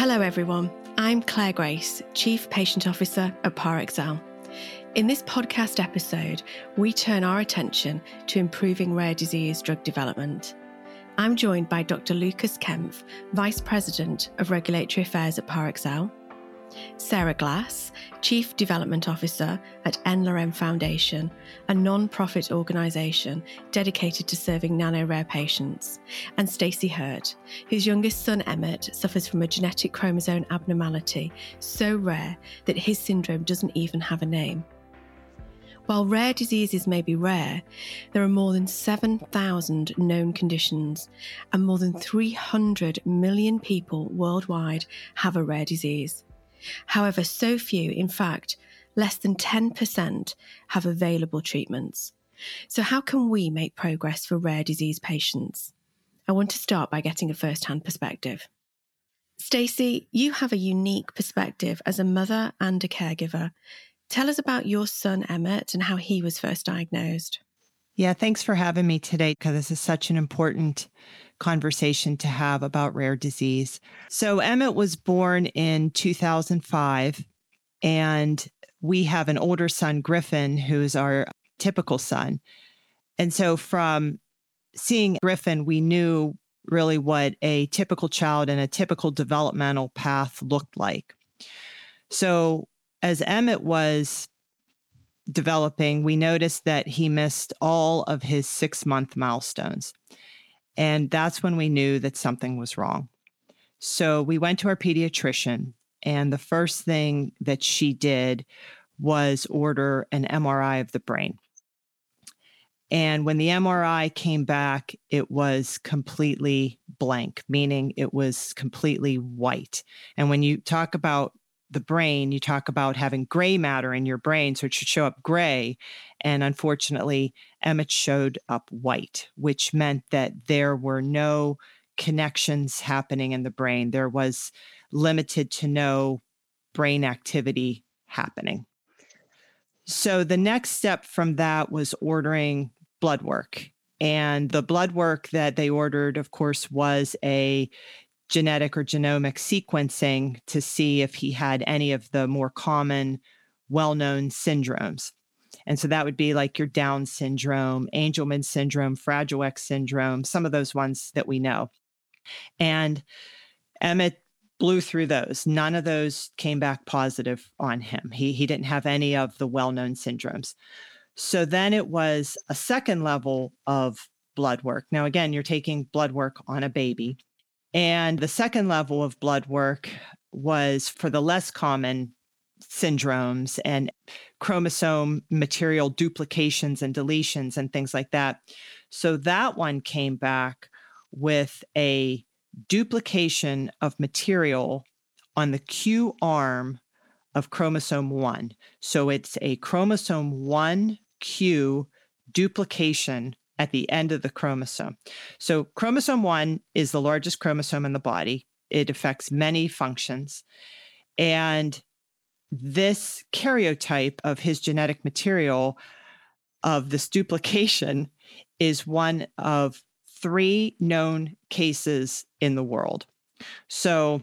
Hello, everyone. I'm Claire Grace, Chief Patient Officer at Parexel. In this podcast episode, we turn our attention to improving rare disease drug development. I'm joined by Dr. Lucas Kempf, Vice President of Regulatory Affairs at Parexel, Sarah Glass, Chief Development Officer at n-Lorem Foundation, a non profit organisation dedicated to serving nano rare patients, and Stacy Hurt, whose youngest son Emmet suffers from a genetic chromosome abnormality so rare that his syndrome doesn't even have a name. While rare diseases may be rare, there are more than 7,000 known conditions, and more than 300 million people worldwide have a rare disease. However, so few, in fact, less than 10%, have available treatments. So, how can we make progress for rare disease patients? I want to start by getting a first hand perspective. Stacy, you have a unique perspective as a mother and a caregiver. Tell us about your son, Emmet, and how he was first diagnosed. Yeah, thanks for having me today because this is such an important conversation to have about rare disease. So, Emmet was born in 2005, and we have an older son, Griffin, who's our typical son. And so, from seeing Griffin, we knew really what a typical child and a typical developmental path looked like. So, as Emmet was developing, we noticed that he missed all of his six month milestones. And that's when we knew that something was wrong. So we went to our pediatrician, and the first thing that she did was order an MRI of the brain. And when the MRI came back, it was completely blank, meaning it was completely white. And when you talk about the brain, you talk about having gray matter in your brain, so it should show up gray. And unfortunately, Emmet showed up white, which meant that there were no connections happening in the brain. There was limited to no brain activity happening. So the next step from that was ordering blood work. And the blood work that they ordered, of course, was a genetic or genomic sequencing to see if he had any of the more common, well known syndromes. And so that would be like your Down syndrome, Angelman syndrome, Fragile X syndrome, some of those ones that we know. And Emmet blew through those. None of those came back positive on him. He, he didn't have any of the well known syndromes. So then it was a second level of blood work. Now, again, you're taking blood work on a baby. And the second level of blood work was for the less common syndromes and chromosome material duplications and deletions and things like that. So that one came back with a duplication of material on the Q arm of chromosome 1. So it's a chromosome 1Q duplication at the end of the chromosome. So, chromosome one is the largest chromosome in the body, it affects many functions. And this karyotype of his genetic material of this duplication is one of three known cases in the world. So,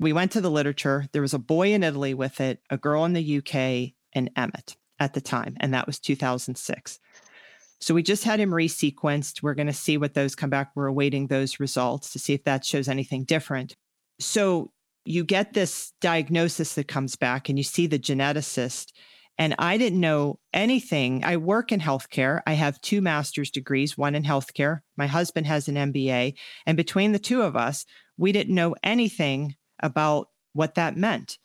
we went to the literature. There was a boy in Italy with it, a girl in the UK, and Emmet at the time, and that was 2006. So we just had him resequenced. We're going to see what those come back. We're awaiting those results to see if that shows anything different. So you get this diagnosis that comes back and you see the geneticist. And I didn't know anything. I work in healthcare. I have two master's degrees, one in healthcare. My husband has an MBA. And between the two of us, we didn't know anything about what that meant.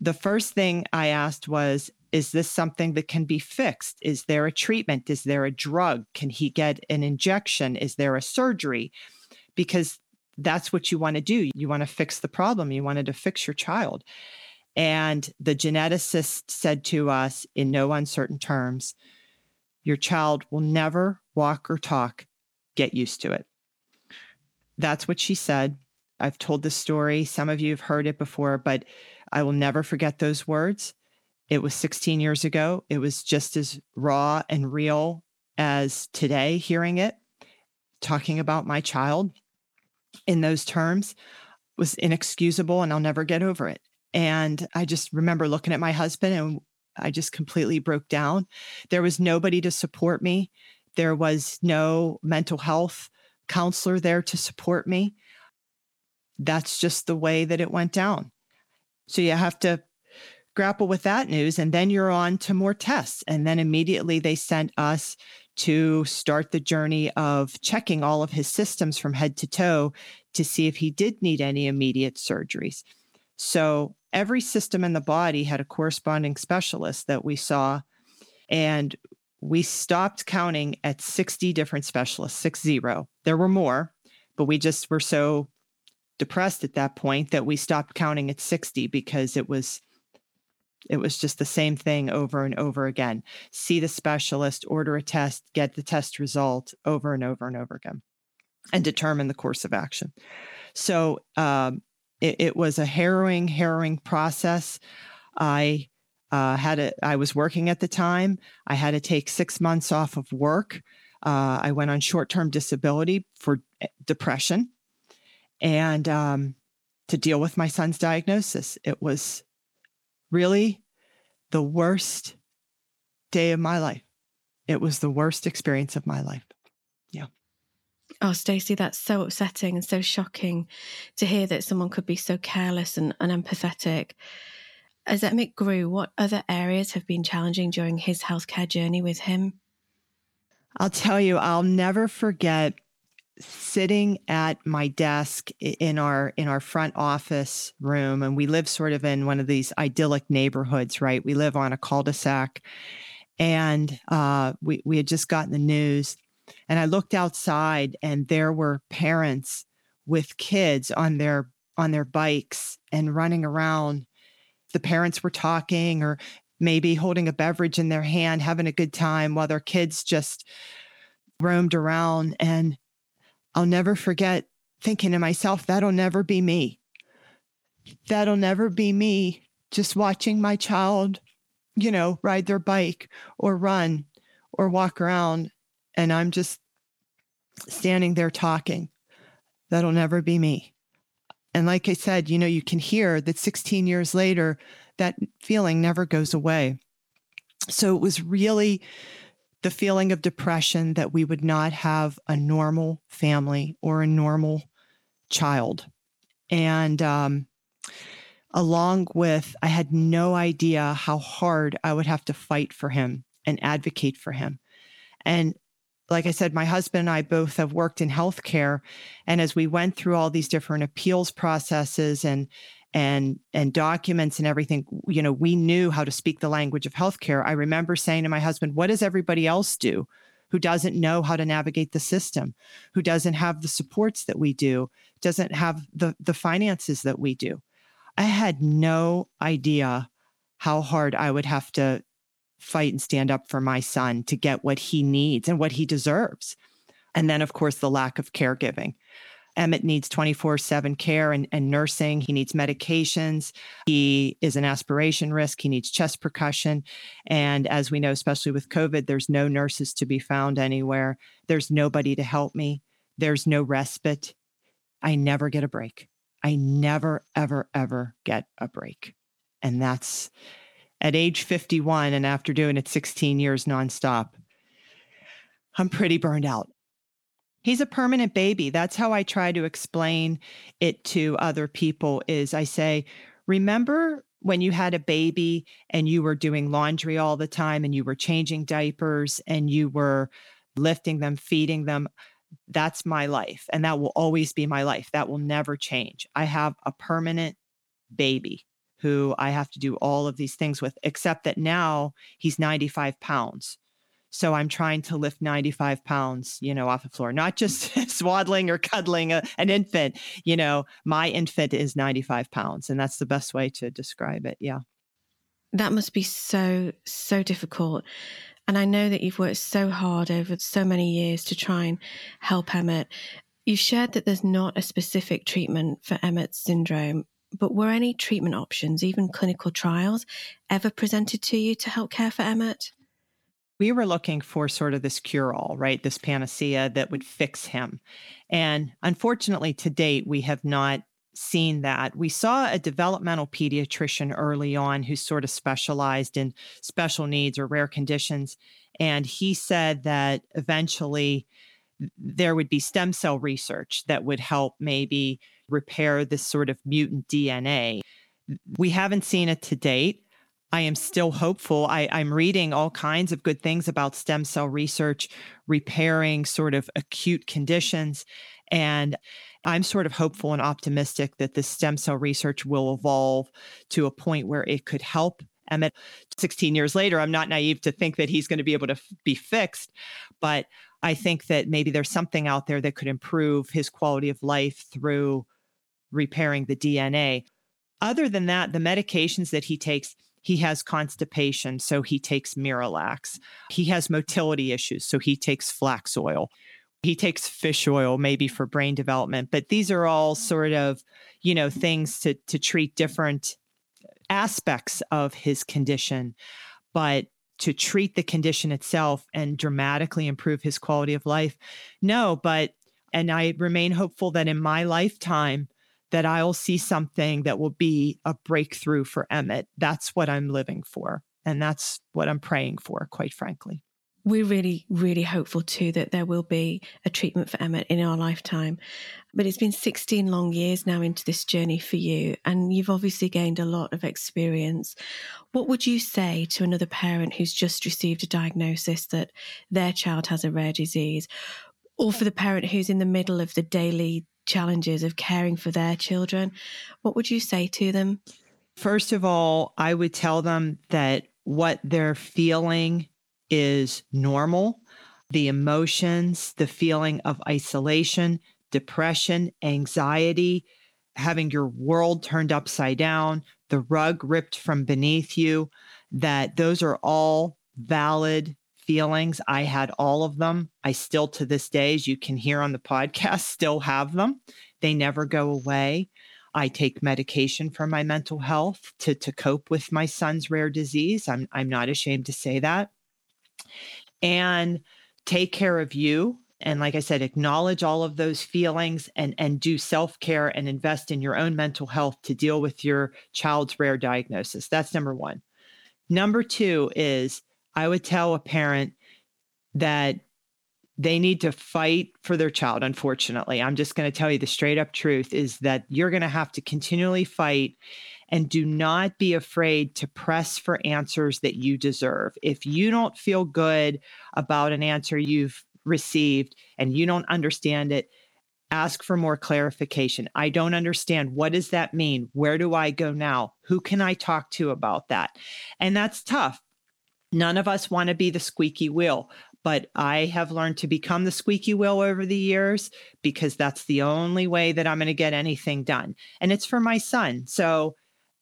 The first thing I asked was, is this something that can be fixed? Is there a treatment? Is there a drug? Can he get an injection? Is there a surgery? Because that's what you want to do. You want to fix the problem. You wanted to fix your child. And the geneticist said to us in no uncertain terms, Your child will never walk or talk. Get used to it. That's what she said. I've told this story. Some of you have heard it before, but I will never forget those words. It was 16 years ago. It was just as raw and real as today, hearing it, talking about my child in those terms. was inexcusable and I'll never get over it. And I just remember looking at my husband and I just completely broke down. There was nobody to support me. There was no mental health counselor there to support me. That's just the way that it went down. So you have to grapple with that news. And then you're on to more tests. And then immediately they sent us to start the journey of checking all of his systems from head to toe to see if he did need any immediate surgeries. So every system in the body had a corresponding specialist that we saw. And we stopped counting at 60 different specialists, six zero. There were more, but we just were so depressed at that point that we stopped counting at 60 because it was it was just the same thing over and over again. See the specialist, order a test, get the test result over and over and over again, and determine the course of action. So um, it, it, was a harrowing, harrowing process. I uh, had a, I was working at the time. I had to take six months off of work. Uh, I went on short term disability for eh, depression and um, to deal with my son's diagnosis. It was really the worst day of my life. It was the worst experience of my life. Yeah. Oh, Stacy, that's so upsetting and so shocking to hear that someone could be so careless and unempathetic. As Emmet grew, what other areas have been challenging during his healthcare journey with him? I'll tell you, I'll never forget sitting at my desk in our in our front office room and we live sort of in one of these idyllic neighborhoods right? We live on a cul-de-sac. And uh, we, we had just gotten the news and i looked outside and there were parents with kids on their on their bikes and running around. The parents were talking or maybe holding a beverage in their hand having a good time while their kids just roamed around. And I'll never forget thinking to myself, that'll never be me. That'll never be me just watching my child, you know, ride their bike or run or walk around. And I'm just standing there talking. That'll never be me. And like I said, you know, you can hear that 16 years later, that feeling never goes away. So it was really the feeling of depression that we would not have a normal family or a normal child. And um, along with, I had no idea how hard I would have to fight for him and advocate for him. And like I said, my husband and I both have worked in healthcare. And as we went through all these different appeals processes and and and documents and everything you know we knew how to speak the language of healthcare. I remember saying to my husband what does everybody else do who doesn't know how to navigate the system who doesn't have the supports that we do doesn't have the the finances that we do? I had no idea how hard i would have to fight and stand up for my son to get what he needs and what he deserves. And then of course the lack of caregiving Emmett needs 24 7 care and, and nursing. He needs medications. He is an aspiration risk. He needs chest percussion. And as we know, especially with COVID, there's no nurses to be found anywhere. There's nobody to help me. There's no respite. I never get a break. I never, ever, ever get a break. And that's at age 51 and after doing it 16 years nonstop. I'm pretty burned out he's a permanent baby. That's how i try to explain it to other people is i say remember when you had a baby and you were doing laundry all the time and you were changing diapers and you were lifting them feeding them? That's my life and that will always be my life. That will never change. I have a permanent baby who i have to do all of these things with except that now he's 95 pounds so I'm trying to lift 95 pounds, you know, off the floor, not just swaddling or cuddling a, an infant. You know, my infant is 95 pounds, and that's the best way to describe it. Yeah. That must be so, so difficult. And I know that you've worked so hard over so many years to try and help Emmet. You've shared that there's not a specific treatment for Emmet's syndrome, but were any treatment options, even clinical trials, ever presented to you to help care for Emmet? We were looking for sort of this cure all, right? This panacea that would fix him. And unfortunately, to date, we have not seen that. We saw a developmental pediatrician early on who sort of specialized in special needs or rare conditions. And he said that eventually there would be stem cell research that would help maybe repair this sort of mutant DNA. We haven't seen it to date. I am still hopeful. I, am reading all kinds of good things about stem cell research, repairing sort of acute conditions. And I'm sort of hopeful and optimistic that this stem cell research will evolve to a point where it could help Emmet 16 years later. I'm not naive to think that he's going to be able to f- be fixed, but I think that maybe there's something out there that could improve his quality of life through repairing the DNA. Other than that, the medications that he takes, he has constipation, so he takes Miralax. He has motility issues, so he takes flax oil. He takes fish oil maybe for brain development, but these are all sort of, you know, things to to treat different aspects of his condition. But to treat the condition itself and dramatically improve his quality of life, no, but and I remain hopeful that in my lifetime that I'll see something that will be a breakthrough for Emmet. That's what I'm living for. And that's what I'm praying for, quite frankly we're really, really hopeful too that there will be a treatment for Emmet in our lifetime. But it's been 16 long years now into this journey for you, and you've obviously gained a lot of experience. What would you say to another parent who's just received a diagnosis that their child has a rare disease, or for the parent who's in the middle of the daily challenges of caring for their children? What would you say to them? First of all, I would tell them that what they're feeling is normal. The emotions, the feeling of isolation, depression, anxiety, having your world turned upside down, the rug ripped from beneath you, that those are all valid feelings. I had all of them. I still, to this day, as you can hear on the podcast, still have them. They never go away. I take medication for my mental health to, to cope with my son's rare disease. I'm, I'm not ashamed to say that and take care of you and like i said acknowledge all of those feelings and and do self-care and invest in your own mental health to deal with your child's rare diagnosis that's number 1 number 2 is i would tell a parent that they need to fight for their child unfortunately i'm just going to tell you the straight up truth is that you're going to have to continually fight and do not be afraid to press for answers that you deserve. If you don't feel good about an answer you've received and you don't understand it, ask for more clarification. I don't understand. What does that mean? Where do I go now? Who can I talk to about that? And that's tough. None of us want to be the squeaky wheel, but I have learned to become the squeaky wheel over the years because that's the only way that I'm going to get anything done. And it's for my son. So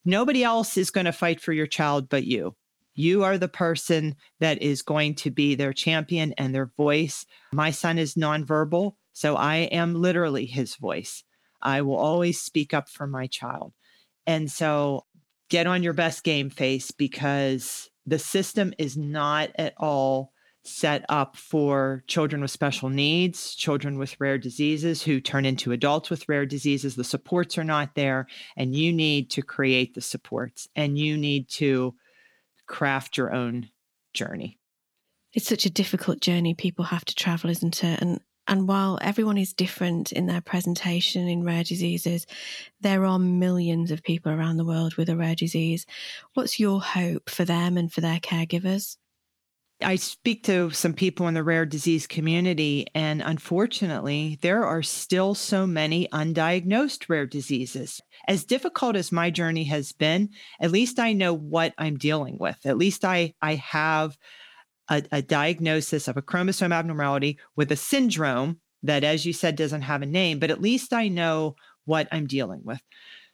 Nobody else is going to fight for your child but you. You are the person that is going to be their champion and their voice. My son is nonverbal, so I am literally his voice. I will always speak up for my child. And so get on your best game face because the system is not at all set up for children with special needs, children with rare diseases who turn into adults with rare diseases. The supports are not there, and you need to create the supports and you need to craft your own journey. It's such a difficult journey people have to travel, isn't it? And and while everyone is different in their presentation in rare diseases, there are millions of people around the world with a rare disease. What's your hope for them and for their caregivers? I speak to some people in the rare disease community, and unfortunately, there are still so many undiagnosed rare diseases. As difficult as my journey has been, at least I know what I'm dealing with. At least I, I have a, a diagnosis of a chromosome abnormality with a syndrome that, as you said, doesn't have a name, but at least I know what I'm dealing with.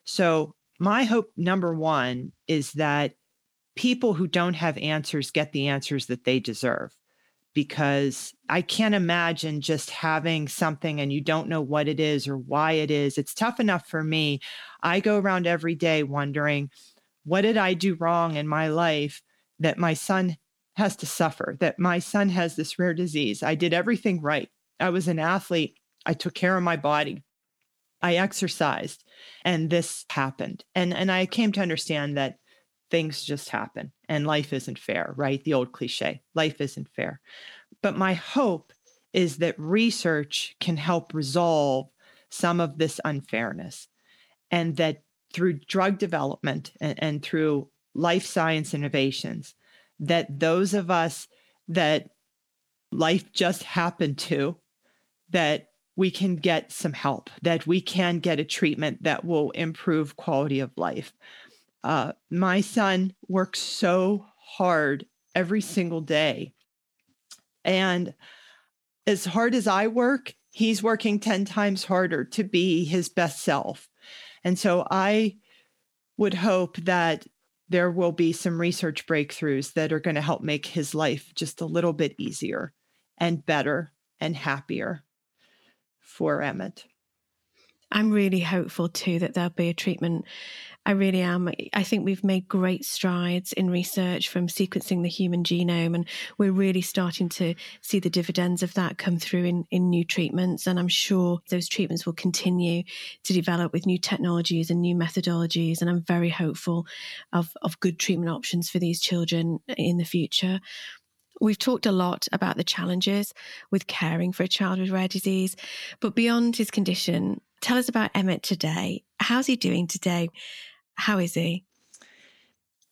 So, my hope, number one, is that people who don't have answers get the answers that they deserve because I can't imagine just having something and you don't know what it is or why it is. It's tough enough for me. I go around every day wondering, what did I do wrong in my life that my son has to suffer, that my son has this rare disease? I did everything right. I was an athlete. I took care of my body. I exercised and this happened. And and I came to understand that things just happen and life isn't fair, right? The old cliche, life isn't fair. But my hope is that research can help resolve some of this unfairness and that through drug development and, and through life science innovations that those of us that life just happened to that we can get some help that we can get a treatment that will improve quality of life. Uh, my son works so hard every single day. And as hard as i work he's working 10 times harder to be his best self. And so I would hope that there will be some research breakthroughs that are going to help make his life just a little bit easier and better and happier for Emmet. I'm really hopeful too that there'll be a treatment I really am. I think we've made great strides in research from sequencing the human genome, and we're really starting to see the dividends of that come through in, in new treatments. And I'm sure those treatments will continue to develop with new technologies and new methodologies. And I'm very hopeful of, of good treatment options for these children in the future. We've talked a lot about the challenges with caring for a child with rare disease, but beyond his condition, tell us about Emmet today. How's he doing today? How is he?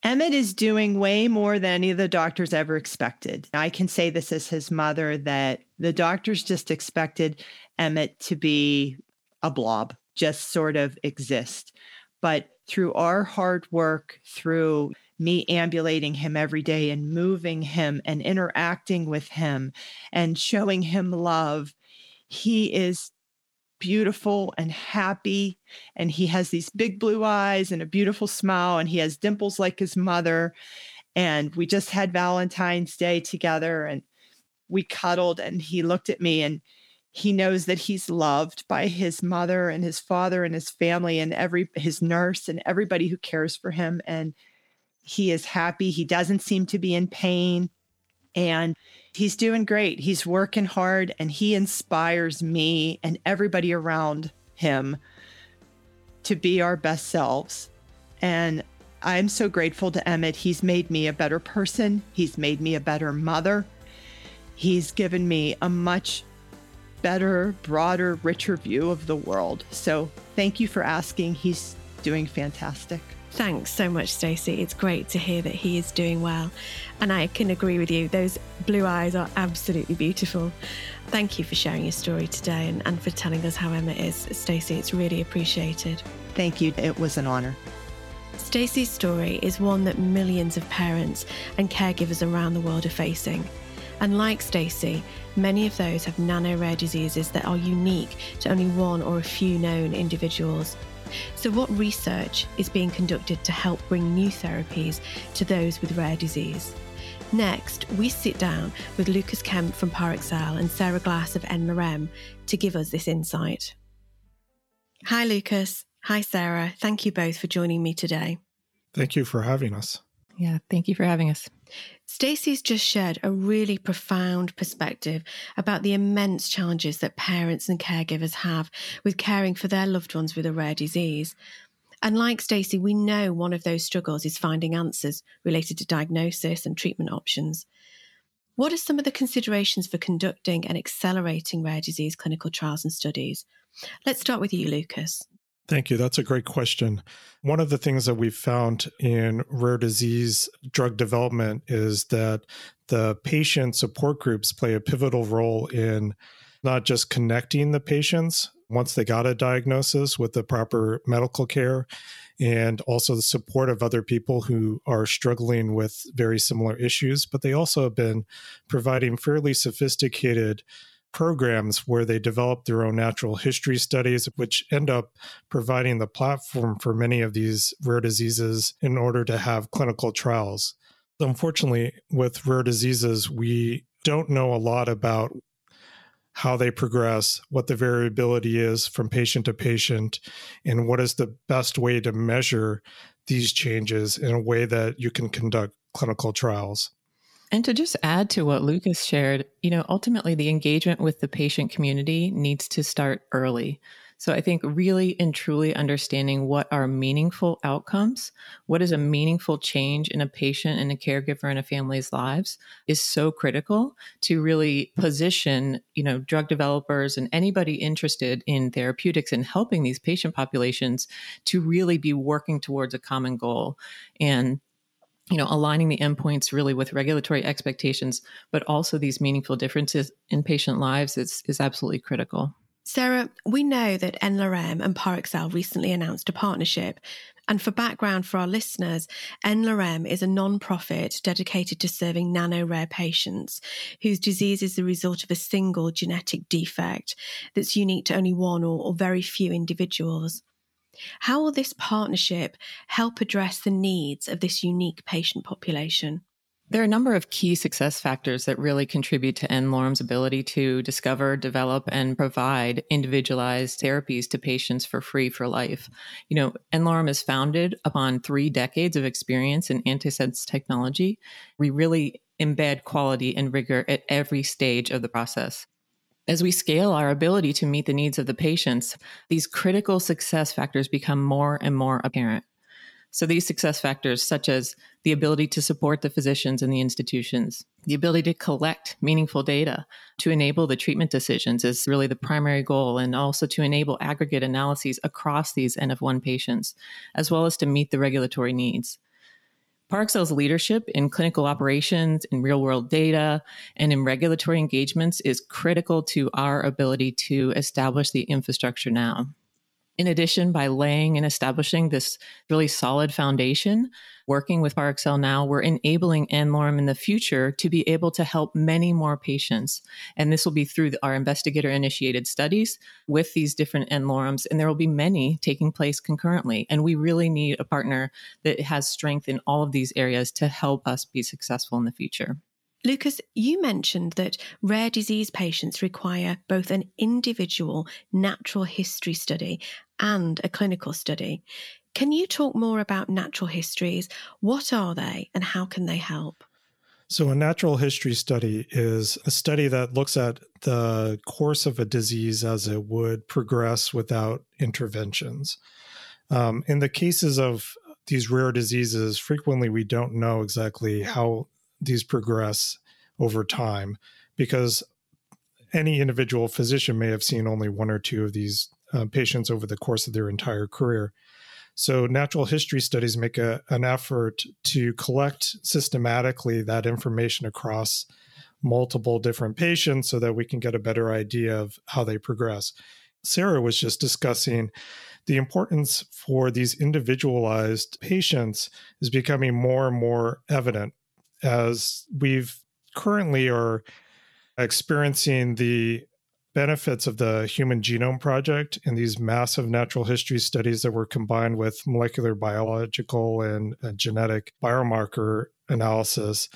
Emmet is doing way more than any of the doctors ever expected. I can say this as his mother that the doctors just expected Emmet to be a blob, just sort of exist. But through our hard work, through me ambulating him every day and moving him and interacting with him and showing him love, he is beautiful and happy. And he has these big blue eyes and a beautiful smile, and he has dimples like his mother. And we just had Valentine's Day together and we cuddled, and he looked at me and he knows that he's loved by his mother and his father and his family and every his nurse and everybody who cares for him and he is happy he doesn't seem to be in pain and he's doing great. He's working hard and he inspires me and everybody around him to be our best selves. And I'm so grateful to Emmet. He's made me a better person, he's made me a better mother. He's given me a much better, broader, richer view of the world. So thank you for asking. He's doing fantastic. Thanks so much, Stacy. It's great to hear that he is doing well. And I can agree with you, those blue eyes are absolutely beautiful. Thank you for sharing your story today and, and for telling us how Emma is. Stacy, it's really appreciated. Thank you. It was an honor. Stacy's story is one that millions of parents and caregivers around the world are facing. And like Stacy, many of those have nano rare diseases that are unique to only one or a few known individuals. So, what research is being conducted to help bring new therapies to those with rare disease? Next, we sit down with Lucas Kempf from Parexel and Sarah Glass of n-Lorem to give us this insight. Hi, Lucas. Hi, Sarah. Thank you both for joining me today. Thank you for having us. Yeah, thank you for having us. Stacy's just shared a really profound perspective about the immense challenges that parents and caregivers have with caring for their loved ones with a rare disease. And like Stacy, we know one of those struggles is finding answers related to diagnosis and treatment options. What are some of the considerations for conducting and accelerating rare disease clinical trials and studies? Let's start with you, Lucas. Thank you. That's a great question. One of the things that we've found in rare disease drug development is that the patient support groups play a pivotal role in not just connecting the patients once they got a diagnosis with the proper medical care and also the support of other people who are struggling with very similar issues, but they also have been providing fairly sophisticated programs where they develop their own natural history studies, which end up providing the platform for many of these rare diseases in order to have clinical trials. Unfortunately, with rare diseases, we don't know a lot about how they progress, what the variability is from patient to patient, and what is the best way to measure these changes in a way that you can conduct clinical trials. And to just add to what Lucas shared, you know, ultimately the engagement with the patient community needs to start early. So I think really and truly understanding what are meaningful outcomes, what is a meaningful change in a patient and a caregiver and a family's lives is so critical to really position, you know, drug developers and anybody interested in therapeutics and helping these patient populations to really be working towards a common goal. And you know, aligning the endpoints really with regulatory expectations, but also these meaningful differences in patient lives is, is absolutely critical. Sarah, we know that n-Lorem and Parexel recently announced a partnership. And for background for our listeners, n-Lorem is a non-profit dedicated to serving nano-rare patients whose disease is the result of a single genetic defect that's unique to only one or, or very few individuals. How will this partnership help address the needs of this unique patient population? There are a number of key success factors that really contribute to n-Lorem's ability to discover, develop, and provide individualized therapies to patients for free for life. You know, n-Lorem is founded upon three decades of experience in antisense technology. We really embed quality and rigor at every stage of the process. As we scale our ability to meet the needs of the patients, these critical success factors become more and more apparent. So these success factors, such as the ability to support the physicians and the institutions, the ability to collect meaningful data to enable the treatment decisions is really the primary goal, and also to enable aggregate analyses across these N of one patients, as well as to meet the regulatory needs. Parexel's leadership in clinical operations, in real world data, and in regulatory engagements is critical to our ability to establish the infrastructure now. In addition, by laying and establishing this really solid foundation, working with Parexel now, we're enabling n-Lorem in the future to be able to help many more patients. And this will be through our investigator initiated studies with these different NLORMs. And there will be many taking place concurrently. And we really need a partner that has strength in all of these areas to help us be successful in the future. Lucas, you mentioned that rare disease patients require both an individual natural history study and a clinical study. Can you talk more about natural histories? What are they and how can they help? So, a natural history study is a study that looks at the course of a disease as it would progress without interventions. Um, in the cases of these rare diseases, frequently we don't know exactly how these progress over time because any individual physician may have seen only one or two of these uh, patients over the course of their entire career. So, natural history studies make a, an effort to collect systematically that information across multiple different patients so that we can get a better idea of how they progress. Sarah was just discussing the importance for these individualized patients is becoming more and more evident as we've currently are experiencing the benefits of the Human Genome Project and these massive natural history studies that were combined with molecular biological and genetic biomarker analysis,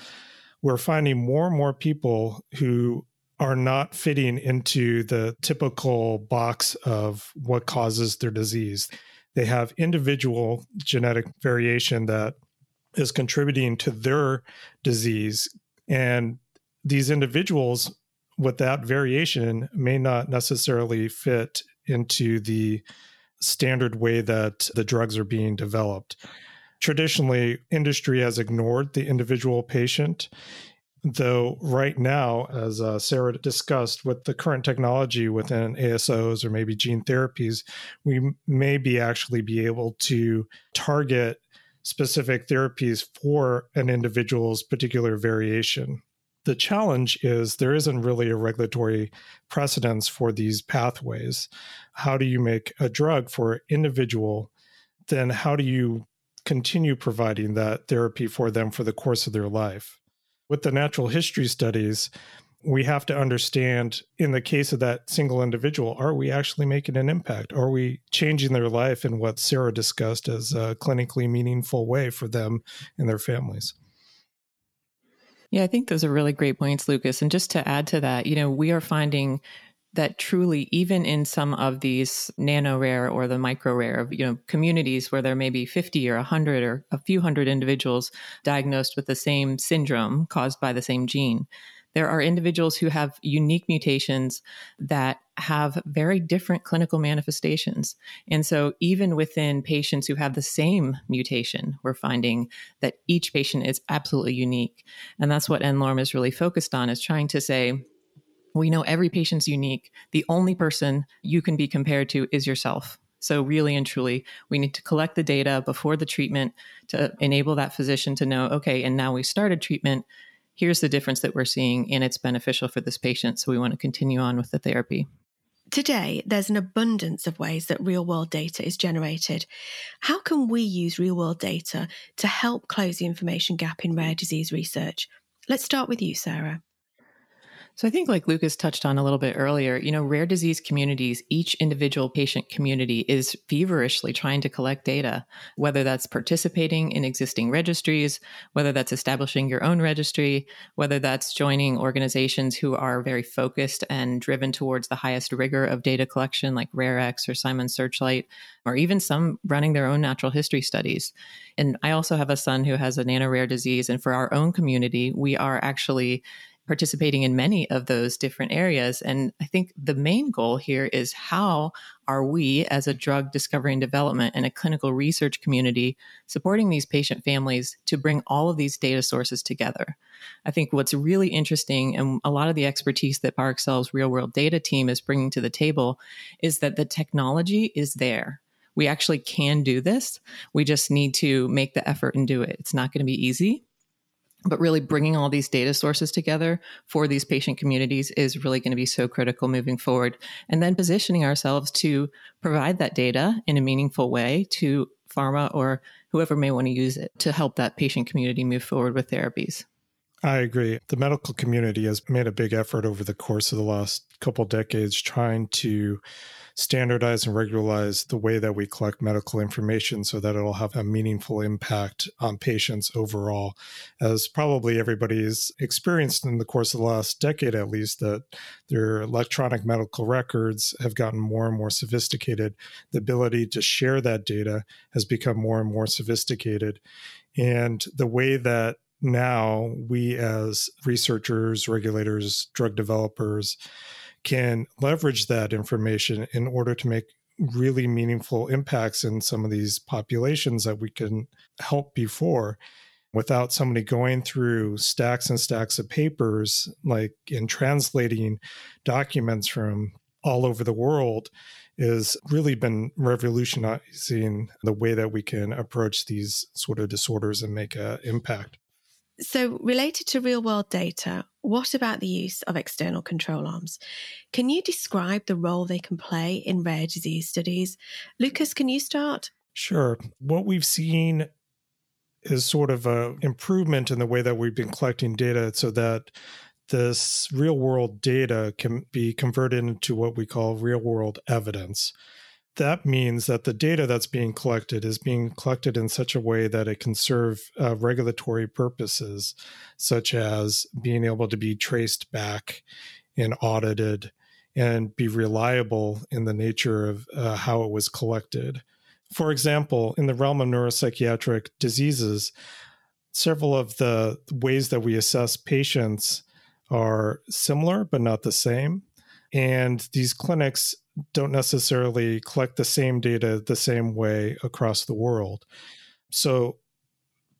we're finding more and more people who are not fitting into the typical box of what causes their disease. They have individual genetic variation that is contributing to their disease. And these individuals with that variation may not necessarily fit into the standard way that the drugs are being developed. Traditionally, industry has ignored the individual patient, though, right now, as uh, Sarah discussed, with the current technology within ASOs or maybe gene therapies, we may be actually be able to target specific therapies for an individual's particular variation. The challenge is there isn't really a regulatory precedence for these pathways. How do you make a drug for individual? Then how do you continue providing that therapy for them for the course of their life? With the natural history studies, we have to understand in the case of that single individual, are we actually making an impact? Are we changing their life in what Sarah discussed as a clinically meaningful way for them and their families? Yeah, I think those are really great points, Lucas. And just to add to that, you know, we are finding that truly, even in some of these nano rare or the micro rare, you know, communities where there may be 50 or 100 or a few hundred individuals diagnosed with the same syndrome caused by the same gene, there are individuals who have unique mutations that have very different clinical manifestations. And so, even within patients who have the same mutation, we're finding that each patient is absolutely unique. And that's what n-Lorem is really focused on, is trying to say, we know every patient's unique. The only person you can be compared to is yourself. So, really and truly, we need to collect the data before the treatment to enable that physician to know, okay, and now we started treatment. Here's the difference that we're seeing, and it's beneficial for this patient. So, we want to continue on with the therapy. Today, there's an abundance of ways that real world data is generated. How can we use real world data to help close the information gap in rare disease research? Let's start with you, Sarah. So I think like Lucas touched on a little bit earlier, you know, rare disease communities, each individual patient community is feverishly trying to collect data, whether that's participating in existing registries, whether that's establishing your own registry, whether that's joining organizations who are very focused and driven towards the highest rigor of data collection like RareX or Simons Searchlight, or even some running their own natural history studies. And I also have a son who has a nano rare disease and for our own community, we are actually participating in many of those different areas. And I think the main goal here is how are we, as a drug discovery and development and a clinical research community, supporting these patient families to bring all of these data sources together? I think what's really interesting and a lot of the expertise that Parexel's real world data team is bringing to the table is that the technology is there. We actually can do this. We just need to make the effort and do it. It's not going to be easy but really bringing all these data sources together for these patient communities is really going to be so critical moving forward. And then positioning ourselves to provide that data in a meaningful way to pharma or whoever may want to use it to help that patient community move forward with therapies I agree. The medical community has made a big effort over the course of the last couple decades trying to standardize and regularize the way that we collect medical information so that it'll have a meaningful impact on patients overall. As probably everybody's experienced in the course of the last decade, at least, that their electronic medical records have gotten more and more sophisticated. The ability to share that data has become more and more sophisticated. And the way that now we as researchers, regulators, drug developers can leverage that information in order to make really meaningful impacts in some of these populations that we can help before without somebody going through stacks and stacks of papers like in translating documents from all over the world has really been revolutionizing the way that we can approach these sort of disorders and make an impact so, related to real world data, what about the use of external control arms? Can you describe the role they can play in rare disease studies? Lucas, can you start? Sure. What we've seen is sort of a improvement in the way that we've been collecting data so that this real world data can be converted into what we call real world evidence that means that the data that's being collected is being collected in such a way that it can serve uh, regulatory purposes, such as being able to be traced back and audited and be reliable in the nature of uh, how it was collected. For example, in the realm of neuropsychiatric diseases, several of the ways that we assess patients are similar but not the same. And these clinics don't necessarily collect the same data the same way across the world. So,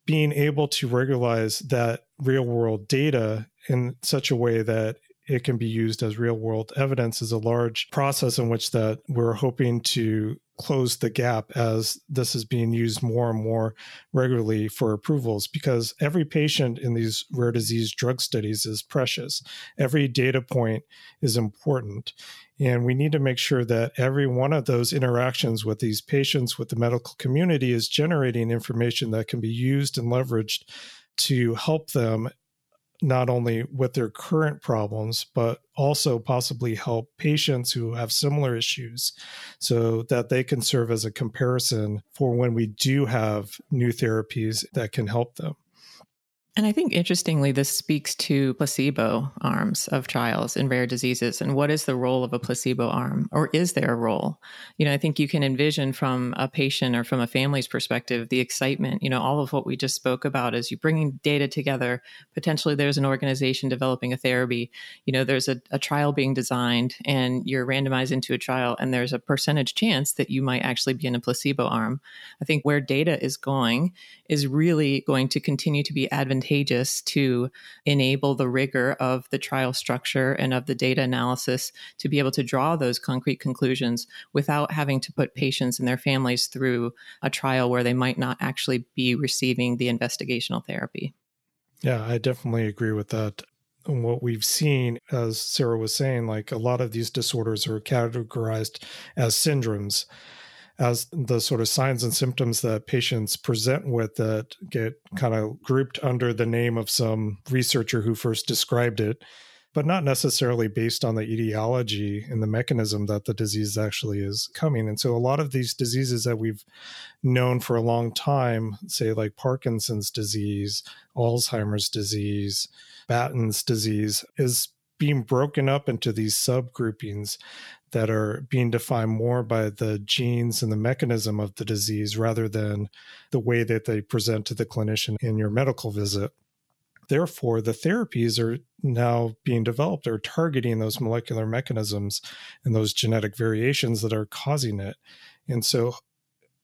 being able to regularize that real world data in such a way that it can be used as real world evidence is a large process in which that we're hoping to close the gap as this is being used more and more regularly for approvals because every patient in these rare disease drug studies is precious. Every data point is important. And we need to make sure that every one of those interactions with these patients, with the medical community, is generating information that can be used and leveraged to help them not only with their current problems, but also possibly help patients who have similar issues so that they can serve as a comparison for when we do have new therapies that can help them. And I think interestingly, this speaks to placebo arms of trials in rare diseases. And what is the role of a placebo arm, or is there a role? You know, I think you can envision from a patient or from a family's perspective the excitement. You know, all of what we just spoke about is you bringing data together. Potentially, there's an organization developing a therapy. You know, there's a, a trial being designed, and you're randomized into a trial, and there's a percentage chance that you might actually be in a placebo arm. I think where data is going is really going to continue to be advantageous advantageous to enable the rigor of the trial structure and of the data analysis to be able to draw those concrete conclusions without having to put patients and their families through a trial where they might not actually be receiving the investigational therapy. Yeah, I definitely agree with that. And what we've seen, as Sarah was saying, like a lot of these disorders are categorized as syndromes as the sort of signs and symptoms that patients present with that get kind of grouped under the name of some researcher who first described it, but not necessarily based on the etiology and the mechanism that the disease actually is coming. And so a lot of these diseases that we've known for a long time, say like Parkinson's disease, Alzheimer's disease, Batten's disease, is being broken up into these subgroupings that are being defined more by the genes and the mechanism of the disease rather than the way that they present to the clinician in your medical visit. Therefore, the therapies are now being developed are targeting those molecular mechanisms and those genetic variations that are causing it. And so,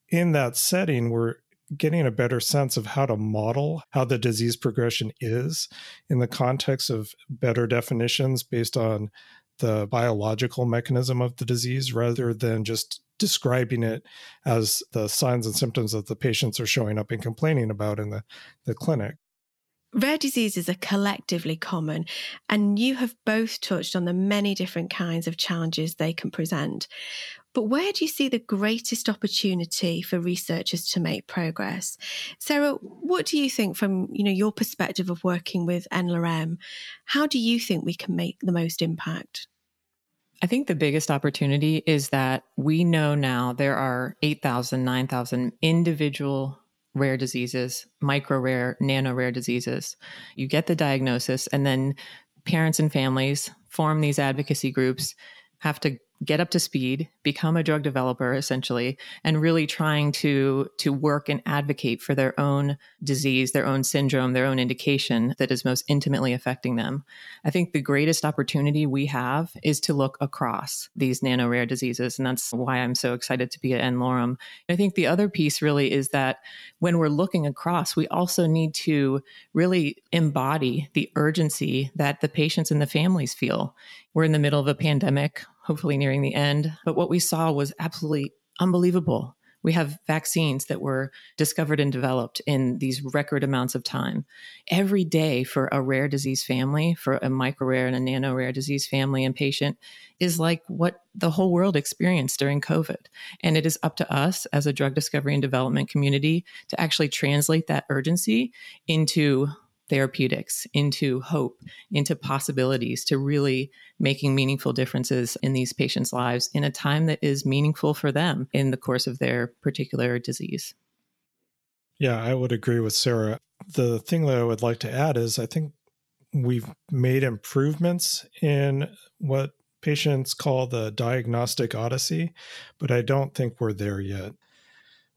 in that setting, we're getting a better sense of how to model how the disease progression is in the context of better definitions based on the biological mechanism of the disease rather than just describing it as the signs and symptoms that the patients are showing up and complaining about in the, the clinic. Rare diseases are collectively common, and you have both touched on the many different kinds of challenges they can present. But where do you see the greatest opportunity for researchers to make progress? Sarah, what do you think from you know your perspective of working with n-Lorem? How do you think we can make the most impact? I think the biggest opportunity is that we know now there are 8,000, 9,000 individual rare diseases, micro rare, nano rare diseases. You get the diagnosis, and then parents and families form these advocacy groups, have to get up to speed, become a drug developer essentially, and really trying to to work and advocate for their own disease, their own syndrome, their own indication that is most intimately affecting them. I think the greatest opportunity we have is to look across these nano rare diseases, and that's why I'm so excited to be at n-Lorem. I think the other piece really is that when we're looking across, we also need to really embody the urgency that the patients and the families feel. We're in the middle of a pandemic hopefully nearing the end. But what we saw was absolutely unbelievable. We have vaccines that were discovered and developed in these record amounts of time. Every day for a rare disease family, for a micro rare and a nano rare disease family and patient, is like what the whole world experienced during COVID. And it is up to us as a drug discovery and development community to actually translate that urgency into therapeutics, into hope, into possibilities to really making meaningful differences in these patients' lives in a time that is meaningful for them in the course of their particular disease. Yeah, I would agree with Sarah. The thing that I would like to add is I think we've made improvements in what patients call the diagnostic odyssey, but I don't think we're there yet.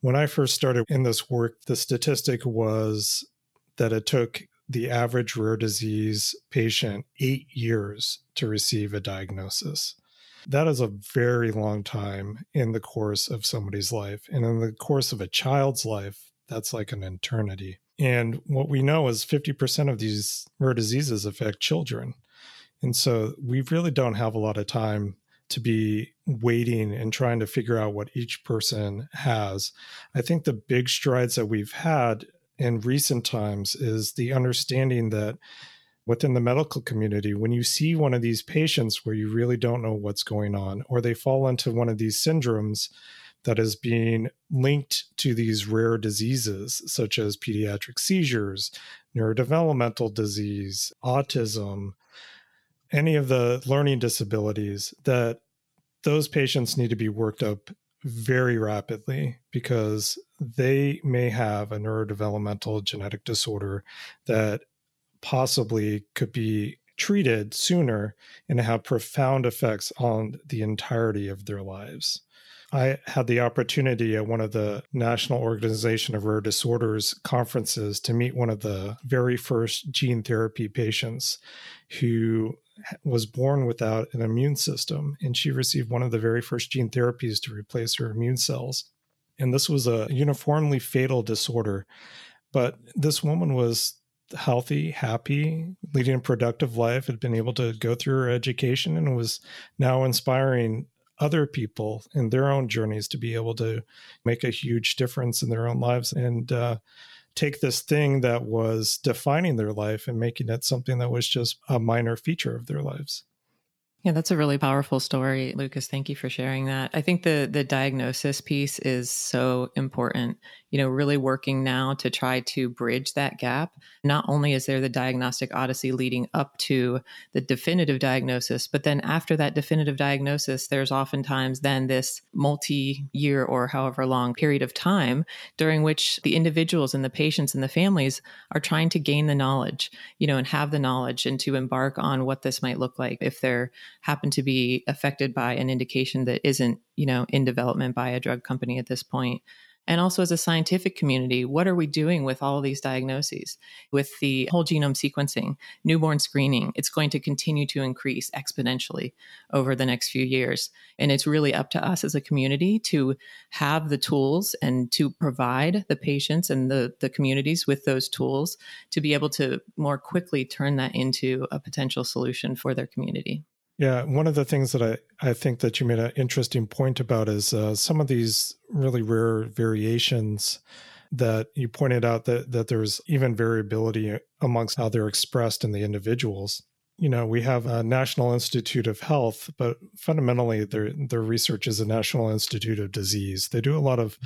When I first started in this work, the statistic was that it took the average rare disease patient eight years to receive a diagnosis. That is a very long time in the course of somebody's life. And in the course of a child's life, that's like an eternity. And what we know is 50% of these rare diseases affect children. And so we really don't have a lot of time to be waiting and trying to figure out what each person has. I think the big strides that we've had in recent times is the understanding that within the medical community, when you see one of these patients where you really don't know what's going on, or they fall into one of these syndromes that is being linked to these rare diseases, such as pediatric seizures, neurodevelopmental disease, autism, any of the learning disabilities, that those patients need to be worked up very rapidly because they may have a neurodevelopmental genetic disorder that possibly could be treated sooner and have profound effects on the entirety of their lives. I had the opportunity at one of the National Organization of Rare Disorders conferences to meet one of the very first gene therapy patients who was born without an immune system. And she received one of the very first gene therapies to replace her immune cells. And this was a uniformly fatal disorder. But this woman was healthy, happy, leading a productive life, had been able to go through her education, and was now inspiring other people in their own journeys to be able to make a huge difference in their own lives and uh, take this thing that was defining their life and making it something that was just a minor feature of their lives. Yeah, that's a really powerful story, Lucas. Thank you for sharing that. I think the the diagnosis piece is so important. You know, really working now to try to bridge that gap. Not only is there the diagnostic odyssey leading up to the definitive diagnosis, but then after that definitive diagnosis, there's oftentimes then this multi-year or however long period of time during which the individuals and the patients and the families are trying to gain the knowledge, you know, and have the knowledge and to embark on what this might look like if they're happen to be affected by an indication that isn't, you know, in development by a drug company at this point. And also, as a scientific community, what are we doing with all these diagnoses? With the whole genome sequencing, newborn screening, it's going to continue to increase exponentially over the next few years. And it's really up to us as a community to have the tools and to provide the patients and the, the communities with those tools to be able to more quickly turn that into a potential solution for their community. Yeah, one of the things that I, I think that you made an interesting point about is uh, some of these really rare variations that you pointed out that that there's even variability amongst how they're expressed in the individuals. You know, we have a National Institute of Health, but fundamentally their their research is a National Institute of Disease. They do a lot of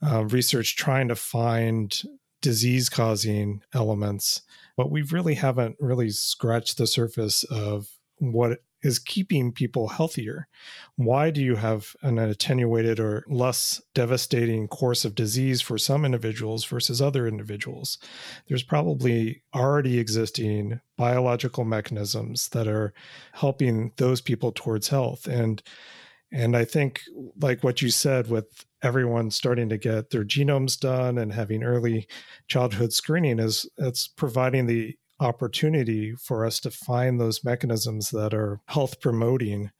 uh, research trying to find disease causing elements, but we really haven't really scratched the surface of what is keeping people healthier. Why do you have an attenuated or less devastating course of disease for some individuals versus other individuals? There's probably already existing biological mechanisms that are helping those people towards health. And and I think like what you said with everyone starting to get their genomes done and having early childhood screening is it's providing the opportunity for us to find those mechanisms that are health promoting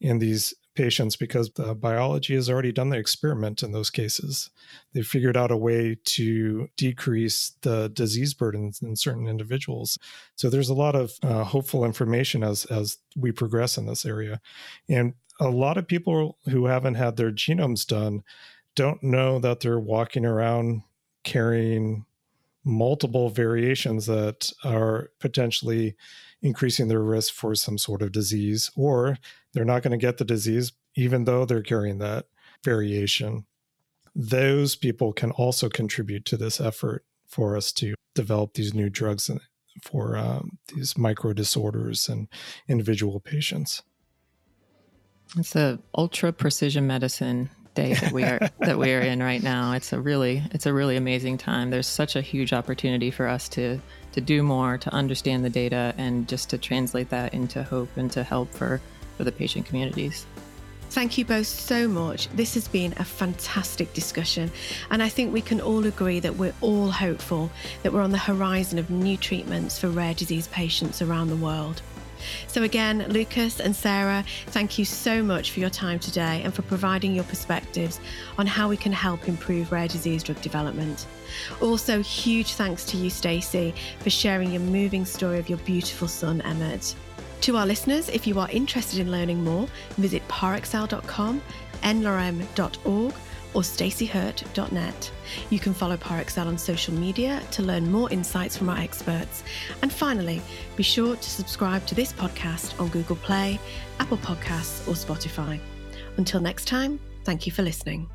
in these patients because the biology has already done the experiment in those cases. They've figured out a way to decrease the disease burden in certain individuals. So there's a lot of uh, hopeful information as as we progress in this area, and a lot of people who haven't had their genomes done don't know that they're walking around carrying multiple variations that are potentially increasing their risk for some sort of disease, or they're not going to get the disease even though they're carrying that variation. Those people can also contribute to this effort for us to develop these new drugs for um, these micro disorders and individual patients. It's a ultra precision medicine day that we are that we are in right now. It's a really it's a really amazing time. There's such a huge opportunity for us to to do more, to understand the data, and just to translate that into hope and to help for for the patient communities. Thank you both so much. This has been a fantastic discussion, and I think we can all agree that we're all hopeful that we're on the horizon of new treatments for rare disease patients around the world. So, again, Lucas and Sarah, thank you so much for your time today and for providing your perspectives on how we can help improve rare disease drug development. Also, huge thanks to you, Stacy, for sharing your moving story of your beautiful son, Emmet. To our listeners, if you are interested in learning more, visit parexel.com, nlorem.org, or stacyhurt.net. You can follow Parexel on social media to learn more insights from our experts. And finally, be sure to subscribe to this podcast on Google Play, Apple Podcasts, or Spotify. Until next time, thank you for listening.